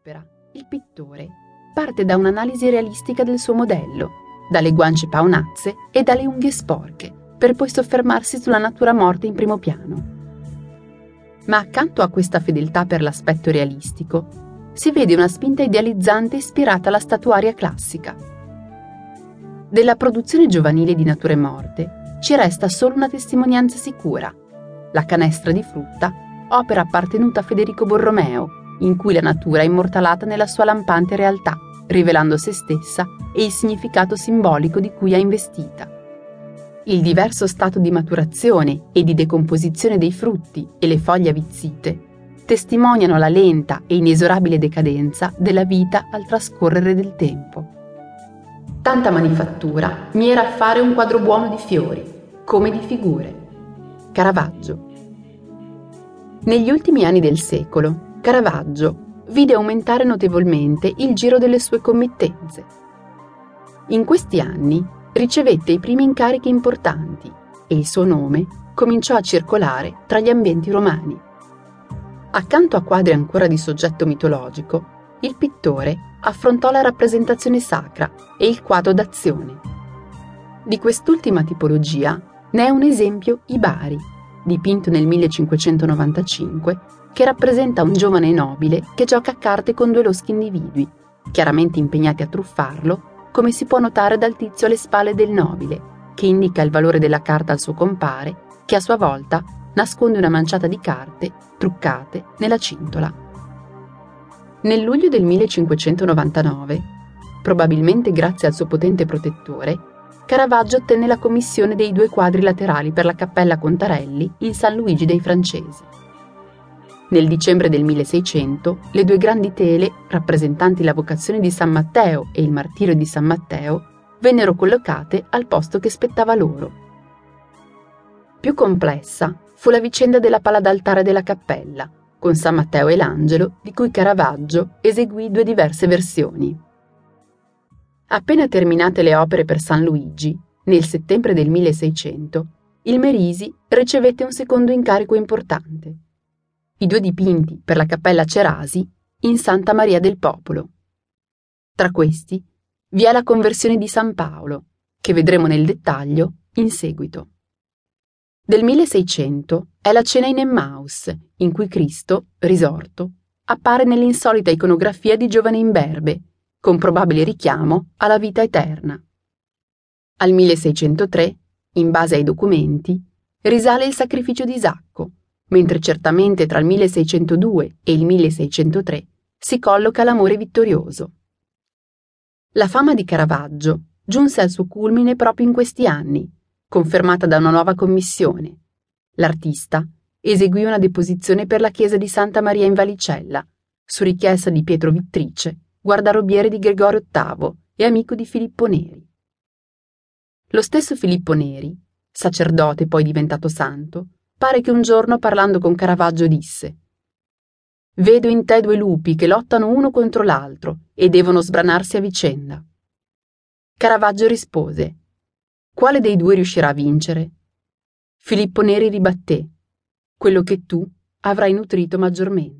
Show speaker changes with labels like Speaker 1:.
Speaker 1: opera, il pittore parte da un'analisi realistica del suo modello, dalle guance paonazze e dalle unghie sporche, per poi soffermarsi sulla natura morta in primo piano. Ma accanto a questa fedeltà per l'aspetto realistico, si vede una spinta idealizzante ispirata alla statuaria classica. Della produzione giovanile di nature morte ci resta solo una testimonianza sicura, la canestra di frutta, opera appartenuta a Federico Borromeo, in cui la natura è immortalata nella sua lampante realtà, rivelando se stessa e il significato simbolico di cui è investita. Il diverso stato di maturazione e di decomposizione dei frutti e le foglie avvizzite testimoniano la lenta e inesorabile decadenza della vita al trascorrere del tempo. Tanta manifattura mi era a fare un quadro buono di fiori, come di figure. Caravaggio. Negli ultimi anni del secolo, Caravaggio vide aumentare notevolmente il giro delle sue committenze. In questi anni ricevette i primi incarichi importanti e il suo nome cominciò a circolare tra gli ambienti romani. Accanto a quadri ancora di soggetto mitologico, il pittore affrontò la rappresentazione sacra e il quadro d'azione. Di quest'ultima tipologia ne è un esempio i Bari, dipinto nel 1595 che rappresenta un giovane nobile che gioca a carte con due loschi individui, chiaramente impegnati a truffarlo, come si può notare dal tizio alle spalle del nobile, che indica il valore della carta al suo compare, che a sua volta nasconde una manciata di carte truccate nella cintola. Nel luglio del 1599, probabilmente grazie al suo potente protettore, Caravaggio ottenne la commissione dei due quadri laterali per la Cappella Contarelli in San Luigi dei Francesi. Nel dicembre del 1600, le due grandi tele, rappresentanti la vocazione di San Matteo e il martirio di San Matteo, vennero collocate al posto che spettava loro. Più complessa fu la vicenda della pala d'altare della cappella, con San Matteo e l'angelo, di cui Caravaggio eseguì due diverse versioni. Appena terminate le opere per San Luigi, nel settembre del 1600, il Merisi ricevette un secondo incarico importante i due dipinti per la cappella Cerasi in Santa Maria del Popolo. Tra questi vi è la conversione di San Paolo, che vedremo nel dettaglio in seguito. Del 1600 è la cena in Emmaus, in cui Cristo, risorto, appare nell'insolita iconografia di giovane imberbe, con probabile richiamo alla vita eterna. Al 1603, in base ai documenti, risale il sacrificio di Isacco, mentre certamente tra il 1602 e il 1603 si colloca l'amore vittorioso. La fama di Caravaggio giunse al suo culmine proprio in questi anni, confermata da una nuova commissione. L'artista eseguì una deposizione per la chiesa di Santa Maria in Valicella, su richiesta di Pietro Vittrice, guardarobiere di Gregorio VIII e amico di Filippo Neri. Lo stesso Filippo Neri, sacerdote poi diventato santo, pare che un giorno parlando con Caravaggio disse Vedo in te due lupi che lottano uno contro l'altro e devono sbranarsi a vicenda. Caravaggio rispose Quale dei due riuscirà a vincere? Filippo Neri ribatté Quello che tu avrai nutrito maggiormente.